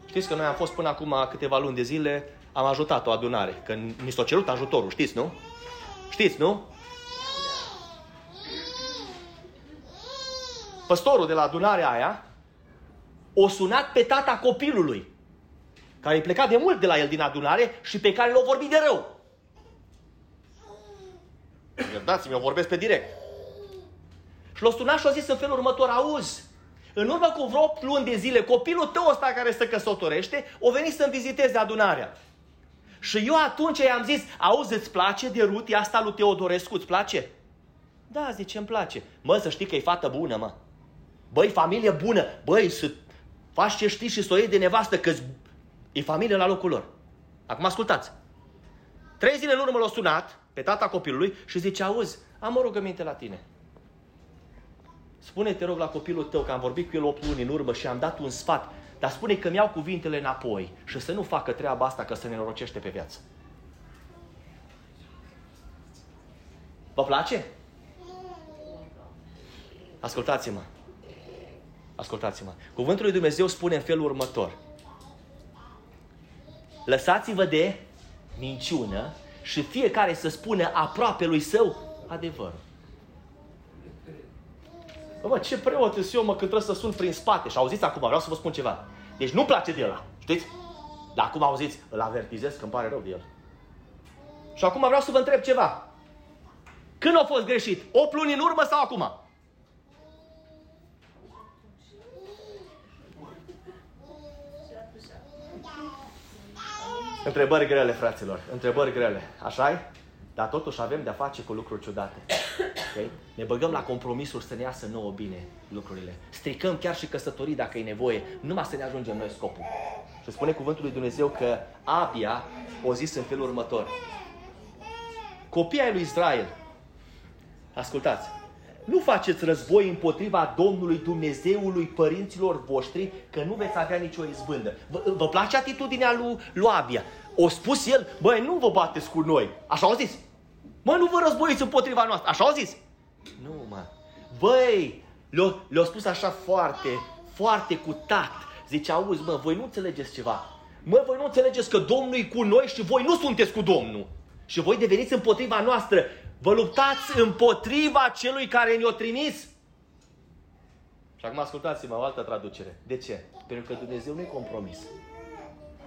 [SPEAKER 1] Știți că noi am fost până acum câteva luni de zile, am ajutat o adunare, că mi s-a cerut ajutorul, știți, nu? Știți, nu? Păstorul de la adunarea aia o sunat pe tata copilului, care e plecat de mult de la el din adunare și pe care l-a vorbit de rău. Iertați-mi, eu vorbesc pe direct. Și l-a sunat și a zis în felul următor, auzi, în urmă cu vreo 8 luni de zile, copilul tău ăsta care se căsătorește, o venit să-mi viziteze adunarea. Și eu atunci i-am zis, auzi, îți place de Ruti asta lui Teodorescu, îți place? Da, zice, îmi place. Mă, să știi că e fată bună, mă. Băi, familie bună. Băi, să faci ce știi și să o iei de nevastă, că e familie la locul lor. Acum ascultați. Trei zile în urmă l-a sunat pe tata copilului și zice, auzi, am o rugăminte la tine. Spune, te rog, la copilul tău că am vorbit cu el 8 luni în urmă și am dat un sfat, dar spune că mi-au cuvintele înapoi și să nu facă treaba asta că se nenorocește pe viață. Vă place? Ascultați-mă. Ascultați-mă. Cuvântul lui Dumnezeu spune în felul următor. Lăsați-vă de minciună și fiecare să spună aproape lui său adevărul. Bă, mă, ce preot sunt eu, mă, când trebuie să sun prin spate. Și auziți acum, vreau să vă spun ceva. Deci nu-mi place de el, știți? Dar acum auziți, îl avertizez că îmi pare rău de el. Și acum vreau să vă întreb ceva. Când a fost greșit? 8 luni în urmă sau acum? Întrebări grele, fraților. Întrebări grele. așa -i? Dar totuși avem de-a face cu lucruri ciudate. Okay? Ne băgăm la compromisuri să ne iasă nouă bine lucrurile. Stricăm chiar și căsătorii dacă e nevoie, numai să ne ajungem noi scopul. Și spune cuvântul lui Dumnezeu că Abia o zis în felul următor. Copiii ai lui Israel, ascultați, nu faceți război împotriva Domnului Dumnezeului părinților voștri, că nu veți avea nicio izbândă. Vă, vă place atitudinea lui, lui Abia? O spus el, băi, nu vă bateți cu noi. Așa au zis. Mă, nu vă războiți împotriva noastră. Așa au zis. Nu, mă. Băi, le-au le spus așa foarte, foarte cu tact. Zice, auzi, mă, voi nu înțelegeți ceva. Mă, voi nu înțelegeți că Domnul e cu noi și voi nu sunteți cu Domnul. Și voi deveniți împotriva noastră. Vă luptați împotriva celui care ne-a trimis. Și acum ascultați-mă o altă traducere. De ce? Pentru că Dumnezeu nu e compromis.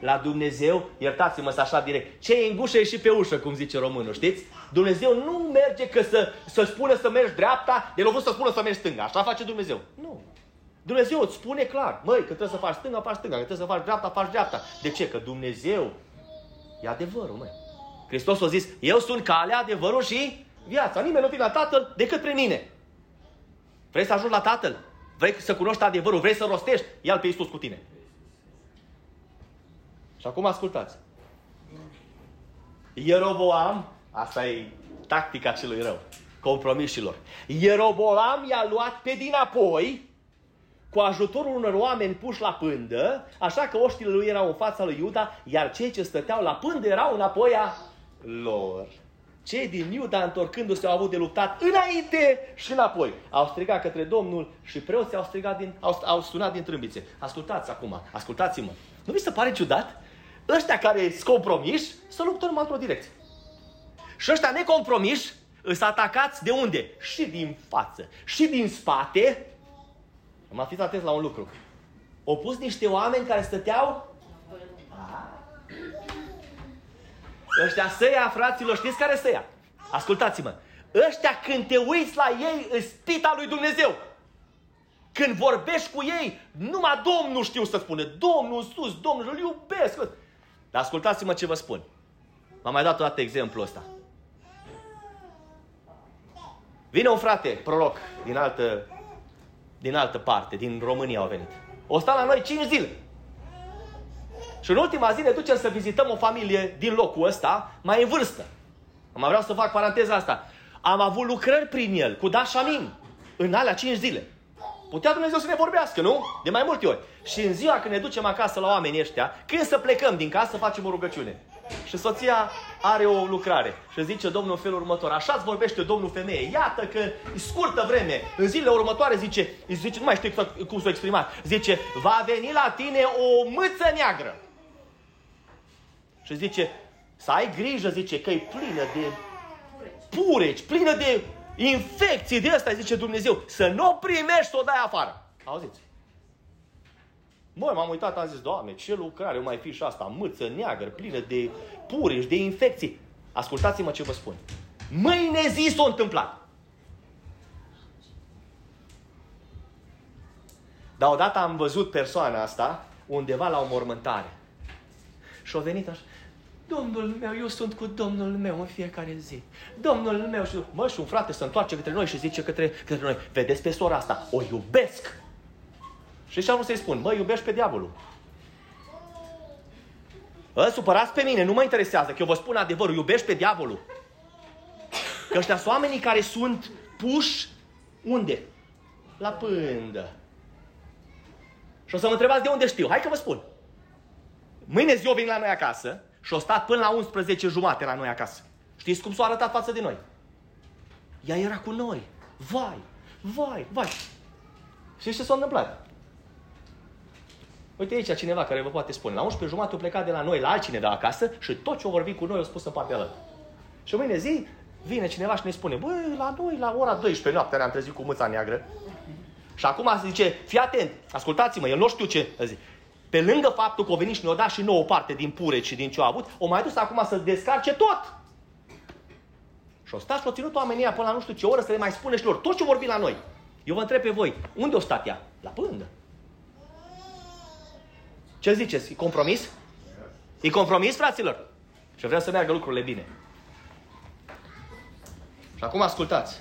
[SPEAKER 1] La Dumnezeu, iertați-mă să așa direct, ce e în gușă e și pe ușă, cum zice românul, știți? Dumnezeu nu merge că să, să spună să mergi dreapta, de lovul să spună să mergi stânga. Așa face Dumnezeu. Nu. Dumnezeu îți spune clar, măi, că trebuie să faci stânga, faci stânga, că trebuie să faci dreapta, faci dreapta. De ce? Că Dumnezeu e adevărul, măi. Hristos a zis, eu sunt calea, adevărul și viața. Nimeni nu vine la Tatăl decât prin mine. Vrei să ajungi la Tatăl? Vrei să cunoști adevărul? Vrei să rostești? Ia-L pe Iisus cu tine. Și acum ascultați. Ieroboam, asta e tactica celui rău, compromișilor. Ieroboam i-a luat pe dinapoi cu ajutorul unor oameni puși la pândă, așa că oștile lui erau în fața lui Iuda, iar cei ce stăteau la pândă erau înapoi a lor. Cei din Iuda, întorcându-se, au avut de luptat înainte și înapoi. Au strigat către Domnul și preoții au, strigat din, au, au sunat din trâmbițe. Ascultați acum, ascultați-mă. Nu vi se pare ciudat? Ăștia care sunt compromiși să luptă numai într-o direcție. Și ăștia necompromiși îs atacați de unde? Și din față, și din spate. Am fiți atenți la un lucru. Au pus niște oameni care stăteau Ăștia săia, fraților, știți care săia? Ascultați-mă. Ăștia când te uiți la ei, îți pita lui Dumnezeu. Când vorbești cu ei, numai Domnul știu să spună. Domnul sus, Domnul îl iubesc. Dar ascultați-mă ce vă spun. M-am mai dat o dată exemplul ăsta. Vine un frate, proroc, din altă, din altă parte, din România au venit. O sta la noi 5 zile. Și în ultima zi ne ducem să vizităm o familie din locul ăsta, mai în vârstă. Am vreau să fac paranteza asta. Am avut lucrări prin el, cu Dașamin, în alea 5 zile. Putea Dumnezeu să ne vorbească, nu? De mai multe ori. Și în ziua când ne ducem acasă la oamenii ăștia, când să plecăm din casă, facem o rugăciune. Și soția are o lucrare și zice Domnul în felul următor, așa îți vorbește Domnul femeie, iată că e scurtă vreme, în zilele următoare zice, zice nu mai știu exact cum s-o exprimat, zice, va veni la tine o mâță neagră. Și zice, să ai grijă, zice, că e plină de pureci, plină de infecții de asta, zice Dumnezeu, să nu o primești, să o dai afară. Auziți? Măi, m-am uitat, am zis, Doamne, ce lucrare mai fi și asta, mâță neagră, plină de purici, de infecții. Ascultați-mă ce vă spun. Mâine zi s-a întâmplat. Dar odată am văzut persoana asta undeva la o mormântare. Și a venit așa, Domnul meu, eu sunt cu Domnul meu în fiecare zi. Domnul meu și mă, și un frate se întoarce către noi și zice către, către noi, vedeți pe sora asta, o iubesc. Și ce am vrut să-i spun? Mă, iubești pe diavolul. Ă, supărați pe mine, nu mă interesează, că eu vă spun adevărul, iubești pe diavolul. Că ăștia sunt oamenii care sunt puși unde? La pândă. Și o să mă întrebați de unde știu. Hai că vă spun. Mâine zi o vin la noi acasă și o stat până la 11 jumate la noi acasă. Știți cum s-a arătat față de noi? Ea era cu noi. Vai, vai, vai. Și ce s-a întâmplat? Uite aici cineva care vă poate spune. La 11 jumate o plecat de la noi la altcineva acasă și tot ce o vorbi cu noi o spus în partea altă. Și mâine zi vine cineva și ne spune, băi, la noi la ora 12 noaptea ne-am trezit cu mâța neagră. Și acum se zice, fii atent, ascultați-mă, el nu știu ce. Zice, pe lângă faptul că o venit și ne-o dat și nouă parte din pure și din ce a avut, o mai dus acum să descarce tot. Și o stat și o ținut oamenii până la nu știu ce oră să le mai spune și lor tot ce vorbi la noi. Eu vă întreb pe voi, unde o stat ea? La pândă. Ce ziceți? E compromis? E compromis, fraților? Și vreau să meargă lucrurile bine. Și acum ascultați.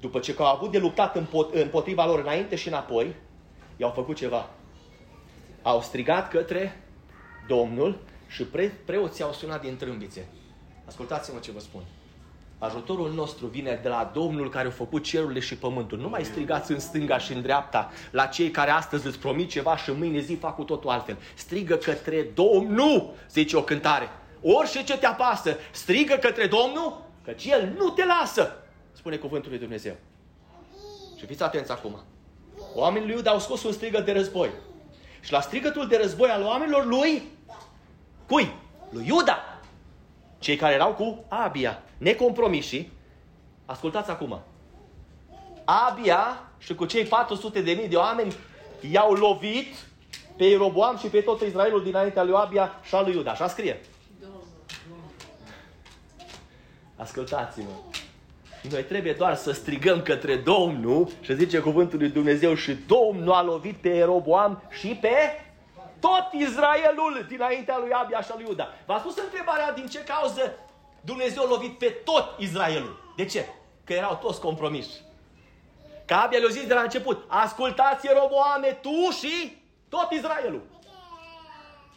[SPEAKER 1] După ce au avut de luptat împotriva lor înainte și înapoi, i-au făcut ceva. Au strigat către Domnul și pre- preoții au sunat din trâmbițe. Ascultați-mă ce vă spun. Ajutorul nostru vine de la Domnul care a făcut cerurile și pământul. Nu mai strigați în stânga și în dreapta la cei care astăzi îți promit ceva și mâine zi fac cu totul altfel. Strigă către Domnul, zice o cântare. Orice ce te apasă, strigă către Domnul, căci El nu te lasă, spune cuvântul lui Dumnezeu. Și fiți atenți acum. Oamenii lui Iuda au scos un strigăt de război. Și la strigătul de război al oamenilor lui, cui? Lui Iuda. Cei care erau cu Abia, necompromiși. Ascultați acum. Abia și cu cei 400 de mii de oameni i-au lovit pe Ieroboam și pe tot Israelul dinaintea lui Abia și al lui Iuda. Așa scrie. Ascultați-mă. Noi trebuie doar să strigăm către Domnul și zice cuvântul lui Dumnezeu și Domnul a lovit pe Eroboam și pe tot Israelul dinaintea lui Abia și lui Iuda. V-a spus întrebarea din ce cauză Dumnezeu a lovit pe tot Israelul. De ce? Că erau toți compromiși. Că Abia le-a zis de la început, ascultați Roboame, tu și tot Israelul.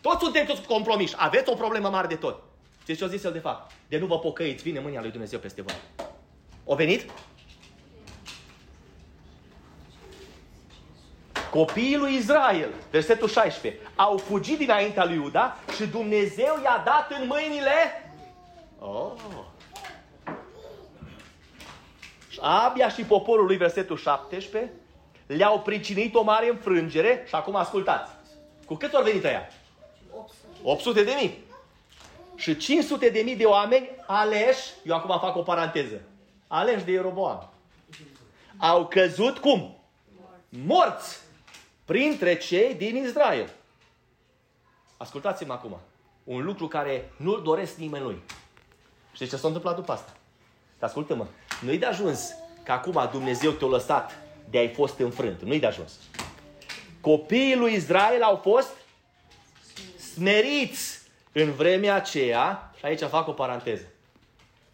[SPEAKER 1] Toți sunteți compromiși. Aveți o problemă mare de tot. Ce ce a zis el de fapt? De nu vă pocăiți, vine mânia lui Dumnezeu peste voi. O venit? Copiii lui Israel, versetul 16, au fugit dinaintea lui Iuda și Dumnezeu i-a dat în mâinile... Oh. Abia și poporul lui, versetul 17, le-au pricinit o mare înfrângere și acum ascultați. Cu cât ori venit ăia? 800 de mii. Și 500 de mii de oameni aleși, eu acum fac o paranteză, aleși de Ieroboam. Au căzut cum? Morți printre cei din Israel. Ascultați-mă acum. Un lucru care nu-l doresc nimănui. Știți ce s-a întâmplat după asta? Ascultă-mă. Nu-i de ajuns că acum Dumnezeu te-a lăsat de ai fost înfrânt. Nu-i de ajuns. Copiii lui Israel au fost smeriți în vremea aceea, și aici fac o paranteză,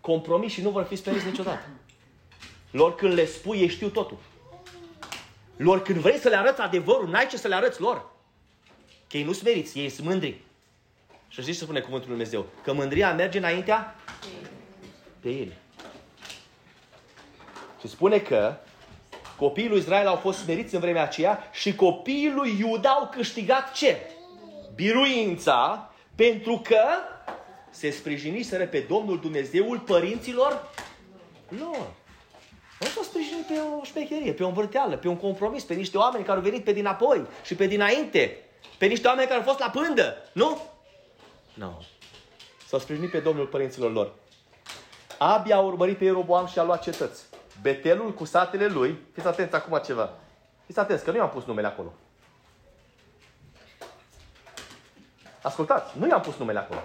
[SPEAKER 1] compromis și nu vor fi speriți niciodată. Lor când le spui, ei știu totul. Lor când vrei să le arăți adevărul, n-ai ce să le arăți lor. Că ei nu smeriți, ei sunt mândri. Și știți ce spune cuvântul lui Dumnezeu? Că mândria merge înaintea de ei. Și spune că copiii lui Israel au fost smeriți în vremea aceea și copiii lui Iuda au câștigat ce? Biruința pentru că se sprijiniseră pe Domnul Dumnezeul părinților lor. Nu s-au sprijinit pe o șmecherie, pe o învârteală, pe un compromis, pe niște oameni care au venit pe dinapoi și pe dinainte, pe niște oameni care au fost la pândă, nu? Nu. No. S-au sprijinit pe Domnul părinților lor. Abia a urmărit pe Ieroboam și a luat cetăți. Betelul cu satele lui, fiți atenți acum ceva. Fiți atenți că nu i-am pus numele acolo. Ascultați, nu i-am pus numele acolo.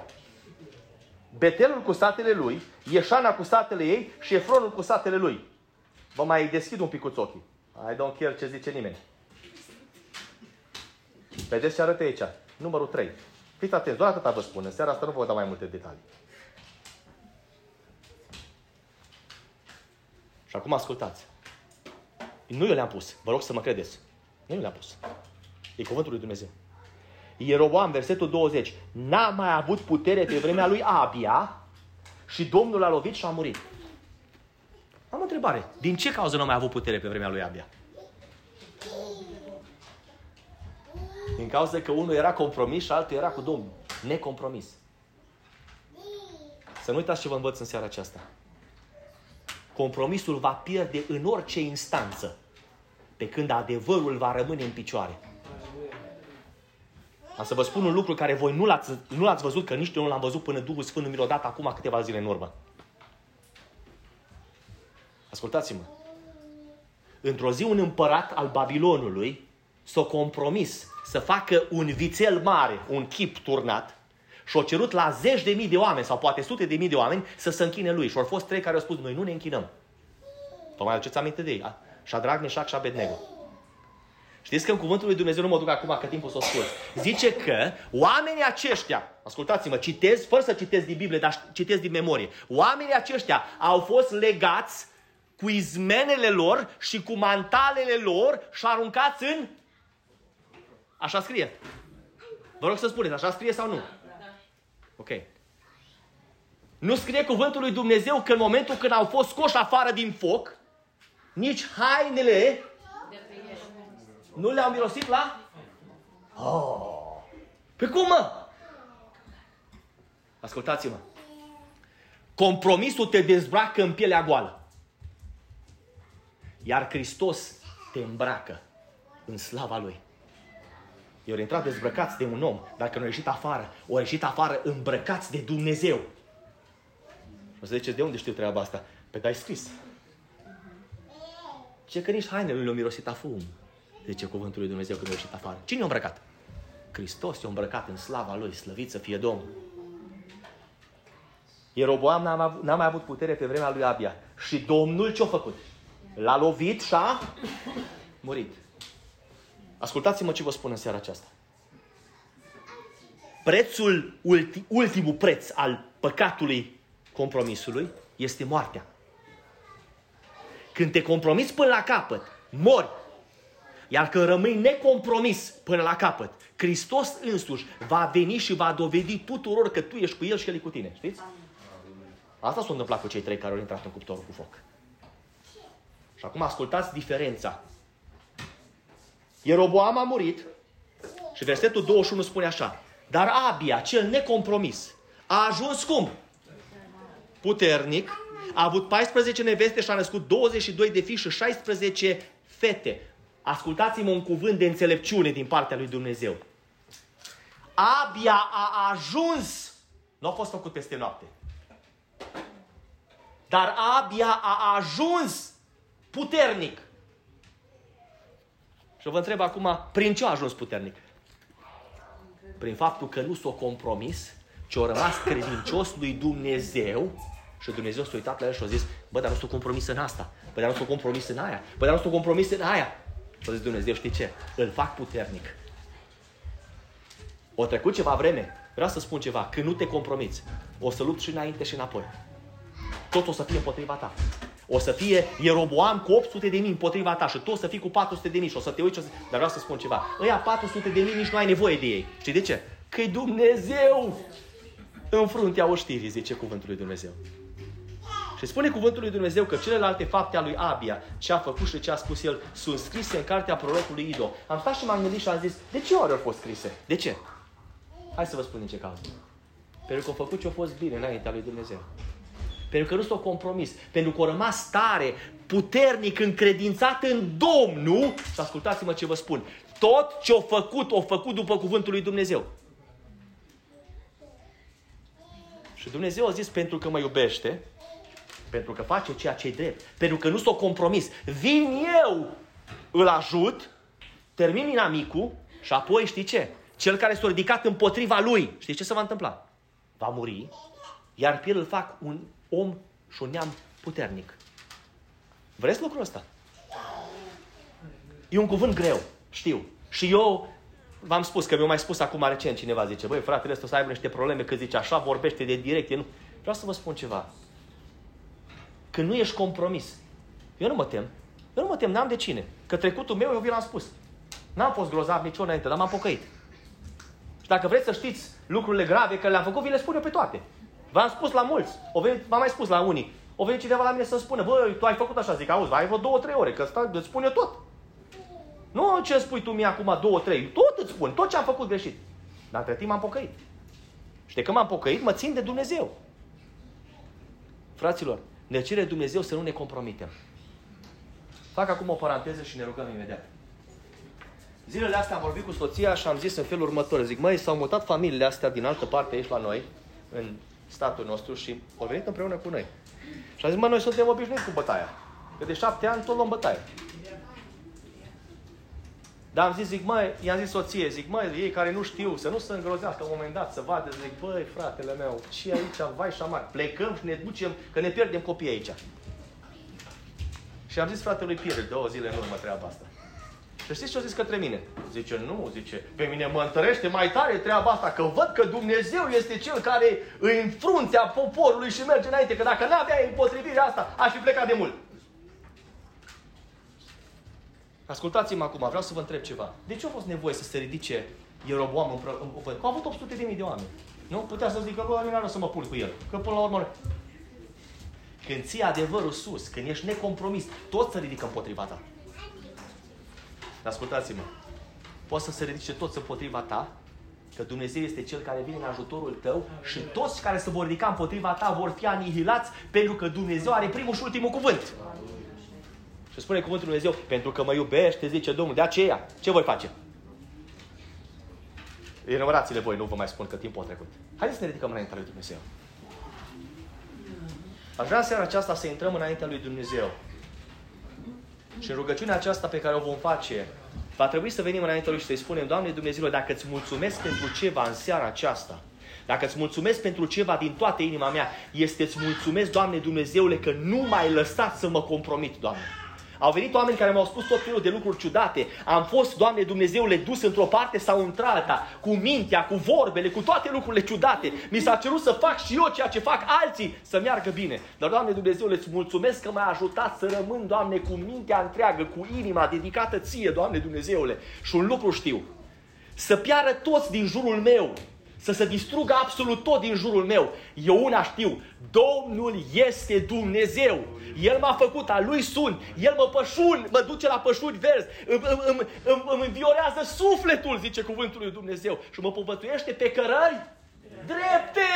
[SPEAKER 1] Betelul cu satele lui, Ieșana cu satele ei și Efronul cu satele lui. Vă mai deschid un pic cu ochii. I don't care ce zice nimeni. Vedeți ce arată aici? Numărul 3. Fiți atenți, doar atâta vă spun. În seara asta nu vă dau mai multe detalii. Și acum ascultați. Nu eu le-am pus. Vă rog să mă credeți. Nu eu le-am pus. E cuvântul lui Dumnezeu. Ieroboam, versetul 20, n-a mai avut putere pe vremea lui Abia și Domnul a lovit și a murit. Am o întrebare. Din ce cauză nu a mai avut putere pe vremea lui Abia? Din cauza că unul era compromis și altul era cu Domnul. Necompromis. Să nu uitați ce vă învăț în seara aceasta. Compromisul va pierde în orice instanță, pe când adevărul va rămâne în picioare. Am să vă spun un lucru care voi nu l-ați, nu l-ați văzut, că nici eu nu l-am văzut până Duhul Sfânt mi l-a dat acum câteva zile în urmă. Ascultați-mă. Într-o zi un împărat al Babilonului s-a compromis să facă un vițel mare, un chip turnat, și-a cerut la zeci de mii de oameni, sau poate sute de mii de oameni, să se închine lui. Și au fost trei care au spus, noi nu ne închinăm. Vă mai aduceți aminte de ei? Shadrach, Meșac și Abednego. Știți că în cuvântul lui Dumnezeu nu mă duc acum că timpul s-o scurs. Zice că oamenii aceștia, ascultați-mă, citez, fără să citez din Biblie, dar citez din memorie. Oamenii aceștia au fost legați cu izmenele lor și cu mantalele lor și aruncați în... Așa scrie. Vă rog să spuneți, așa scrie sau nu? Ok. Nu scrie cuvântul lui Dumnezeu că în momentul când au fost scoși afară din foc, nici hainele nu le-au mirosit la? Oh. Pe cum, mă? Ascultați-mă. Compromisul te dezbracă în pielea goală. Iar Hristos te îmbracă în slava Lui. Eu au intrat dezbrăcați de un om, dacă nu au ieșit afară, au ieșit afară îmbrăcați de Dumnezeu. O să ziceți, de unde știu treaba asta? Pe că ai scris. Ce că nici hainele lui le-au mirosit a fum zice cuvântul lui Dumnezeu când a ieșit afară. Cine i-a îmbrăcat? Hristos i-a îmbrăcat în slava Lui, slăvit să fie Domnul. Ieroboam n-a, mai, n-a mai avut putere pe vremea lui Abia. Și Domnul ce-a făcut? L-a lovit și a murit. Ascultați-mă ce vă spun în seara aceasta. prețul, ulti, ultimul preț al păcatului compromisului este moartea. Când te compromiți până la capăt, mori. Iar când rămâi necompromis până la capăt, Hristos însuși va veni și va dovedi tuturor că tu ești cu El și El e cu tine. Știți? Asta s-a întâmplat cu cei trei care au intrat în cuptorul cu foc. Și acum ascultați diferența. Ieroboam a murit și versetul 21 spune așa. Dar Abia, cel necompromis, a ajuns cum? Puternic, a avut 14 neveste și a născut 22 de fii și 16 fete. Ascultați-mă un cuvânt de înțelepciune din partea lui Dumnezeu. Abia a ajuns, nu a fost făcut peste noapte, dar abia a ajuns puternic. Și vă întreb acum, prin ce a ajuns puternic? Prin faptul că nu s-a compromis, ci a rămas credincios lui Dumnezeu și Dumnezeu s-a uitat la el și a zis, bă, dar nu s-a compromis în asta, bă, dar nu s-a compromis în aia, bă, dar nu s-a compromis în aia. Și a zis Dumnezeu, știi ce? Îl fac puternic. O trecut ceva vreme, vreau să spun ceva, când nu te compromiți, o să lupți și înainte și înapoi. Tot o să fie împotriva ta. O să fie Ieroboam cu 800 de mii împotriva ta și tu o să fii cu 400 de mii și o să te uiți. Să... Dar vreau să spun ceva. Ăia 400 de mii nici nu ai nevoie de ei. Știi de ce? că e Dumnezeu în fruntea oștirii, zice cuvântul lui Dumnezeu. Și spune cuvântul lui Dumnezeu că celelalte fapte a lui Abia, ce a făcut și ce a spus el, sunt scrise în cartea prorocului Ido. Am stat și m-am gândit și am zis, de ce ori au fost scrise? De ce? Hai să vă spun din ce cauză. Pentru că au făcut ce a fost bine înaintea lui Dumnezeu. Pentru că nu s-au compromis. Pentru că au rămas tare, puternic, încredințat în Domnul. Și ascultați-mă ce vă spun. Tot ce au făcut, au făcut după cuvântul lui Dumnezeu. Și Dumnezeu a zis, pentru că mă iubește, pentru că face ceea ce e drept, pentru că nu s-o compromis, vin eu, îl ajut, termin inamicul și apoi știi ce? Cel care s-a ridicat împotriva lui, știi ce se va întâmpla? Va muri, iar pe el îl fac un om și un neam puternic. Vreți lucrul ăsta? E un cuvânt greu, știu. Și eu v-am spus, că mi-a mai spus acum recent cineva, zice, băi, fratele ăsta o să aibă niște probleme, că zice așa, vorbește de direct. Nu... Vreau să vă spun ceva. Când nu ești compromis, eu nu mă tem. Eu nu mă tem, n-am de cine. Că trecutul meu, eu vi l-am spus. N-am fost grozav nici înainte, dar m-am pocăit. Și dacă vreți să știți lucrurile grave că le-am făcut, vi le spun eu pe toate. V-am spus la mulți. O venit, v-am mai spus la unii. O venit cineva la mine să spună, băi, tu ai făcut așa, zic, auzi, ai vreo două, trei ore, că ăsta îți spun eu tot. Nu ce spui tu mie acum două, trei, tot îți spun, tot ce am făcut greșit. Dar între timp m-am pocăit. Și de când m-am pocăit, mă țin de Dumnezeu. Fraților, ne cere Dumnezeu să nu ne compromitem. Fac acum o paranteză și ne rugăm imediat. Zilele astea am vorbit cu soția și am zis în felul următor. Zic, măi, s-au mutat familiile astea din altă parte aici la noi, în statul nostru și au venit împreună cu noi. Și am zis, mă, noi suntem obișnuiți cu bătaia. Că de șapte ani tot luăm bătaie. Dar am zis, zic, măi, i-am zis soție, zic, măi, ei care nu știu, să nu se îngrozească un moment dat, să vadă, zic, băi, fratele meu, ce aici, vai și amar, plecăm și ne ducem, că ne pierdem copiii aici. Și am zis fratelui Pierre, două zile în urmă treaba asta. Și știți ce a zis către mine? Zice, nu, zice, pe mine mă întărește mai tare treaba asta, că văd că Dumnezeu este Cel care îi în fruntea poporului și merge înainte, că dacă n-avea împotrivirea asta, aș fi plecat de mult. Ascultați-mă acum, vreau să vă întreb ceva. De ce a fost nevoie să se ridice Ieroboam în, în cuvânt? Că au avut 800 de mii de oameni. Nu? Putea să zică, bă, nu să mă pun cu el. Că până la urmă... Când ții adevărul sus, când ești necompromis, tot se ridică împotriva ta. Ascultați-mă. Poți să se ridice toți împotriva ta, că Dumnezeu este Cel care vine în ajutorul tău și toți care se vor ridica împotriva ta vor fi anihilați pentru că Dumnezeu are primul și ultimul cuvânt. Și spune cuvântul Lui Dumnezeu, pentru că mă iubește, zice Domnul, de aceea, ce voi face? Enumărați-le voi, nu vă mai spun că timpul a trecut. Haideți să ne ridicăm înaintea Lui Dumnezeu. Aș vrea în seara aceasta să intrăm înaintea Lui Dumnezeu. Și în rugăciunea aceasta pe care o vom face, va trebui să venim înaintea Lui și să-i spunem, Doamne Dumnezeu, dacă îți mulțumesc pentru ceva în seara aceasta, dacă îți mulțumesc pentru ceva din toată inima mea, este îți mulțumesc, Doamne Dumnezeule, că nu m-ai lăsat să mă compromit, Doamne. Au venit oameni care mi-au spus tot felul de lucruri ciudate. Am fost, Doamne Dumnezeule, dus într-o parte sau într-alta, cu mintea, cu vorbele, cu toate lucrurile ciudate. Mi s-a cerut să fac și eu ceea ce fac alții, să meargă bine. Dar, Doamne Dumnezeule, îți mulțumesc că m-ai ajutat să rămân, Doamne, cu mintea întreagă, cu inima dedicată ție, Doamne Dumnezeule. Și un lucru știu, să piară toți din jurul meu, să se distrugă absolut tot din jurul meu. Eu una știu, Domnul este Dumnezeu. El m-a făcut, a Lui sunt, El mă pășun, mă duce la pășuni verzi, îmi, îmi, îmi, îmi înviorează sufletul, zice cuvântul lui Dumnezeu, și mă povățuiește pe cărări drepte.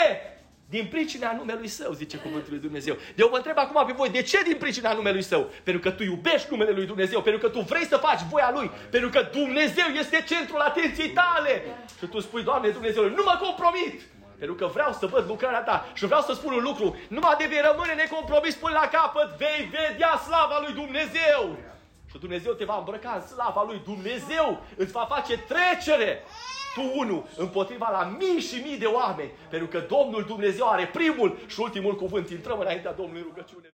[SPEAKER 1] Din pricina numelui Său, zice cuvântul lui Dumnezeu. De eu vă întreb acum pe voi, de ce din pricina numelui Său? Pentru că tu iubești numele lui Dumnezeu, pentru că tu vrei să faci voia Lui, pentru că Dumnezeu este centrul atenției tale. Și tu spui, Doamne Dumnezeu, nu mă compromit! Pentru că vreau să văd lucrarea ta și vreau să spun un lucru. Numai de vei rămâne necompromis până la capăt, vei vedea slava lui Dumnezeu. Și Dumnezeu te va îmbrăca în slava lui Dumnezeu. Îți va face trecere tu unul împotriva la mii și mii de oameni, pentru că Domnul Dumnezeu are primul și ultimul cuvânt. Intrăm înaintea Domnului rugăciune.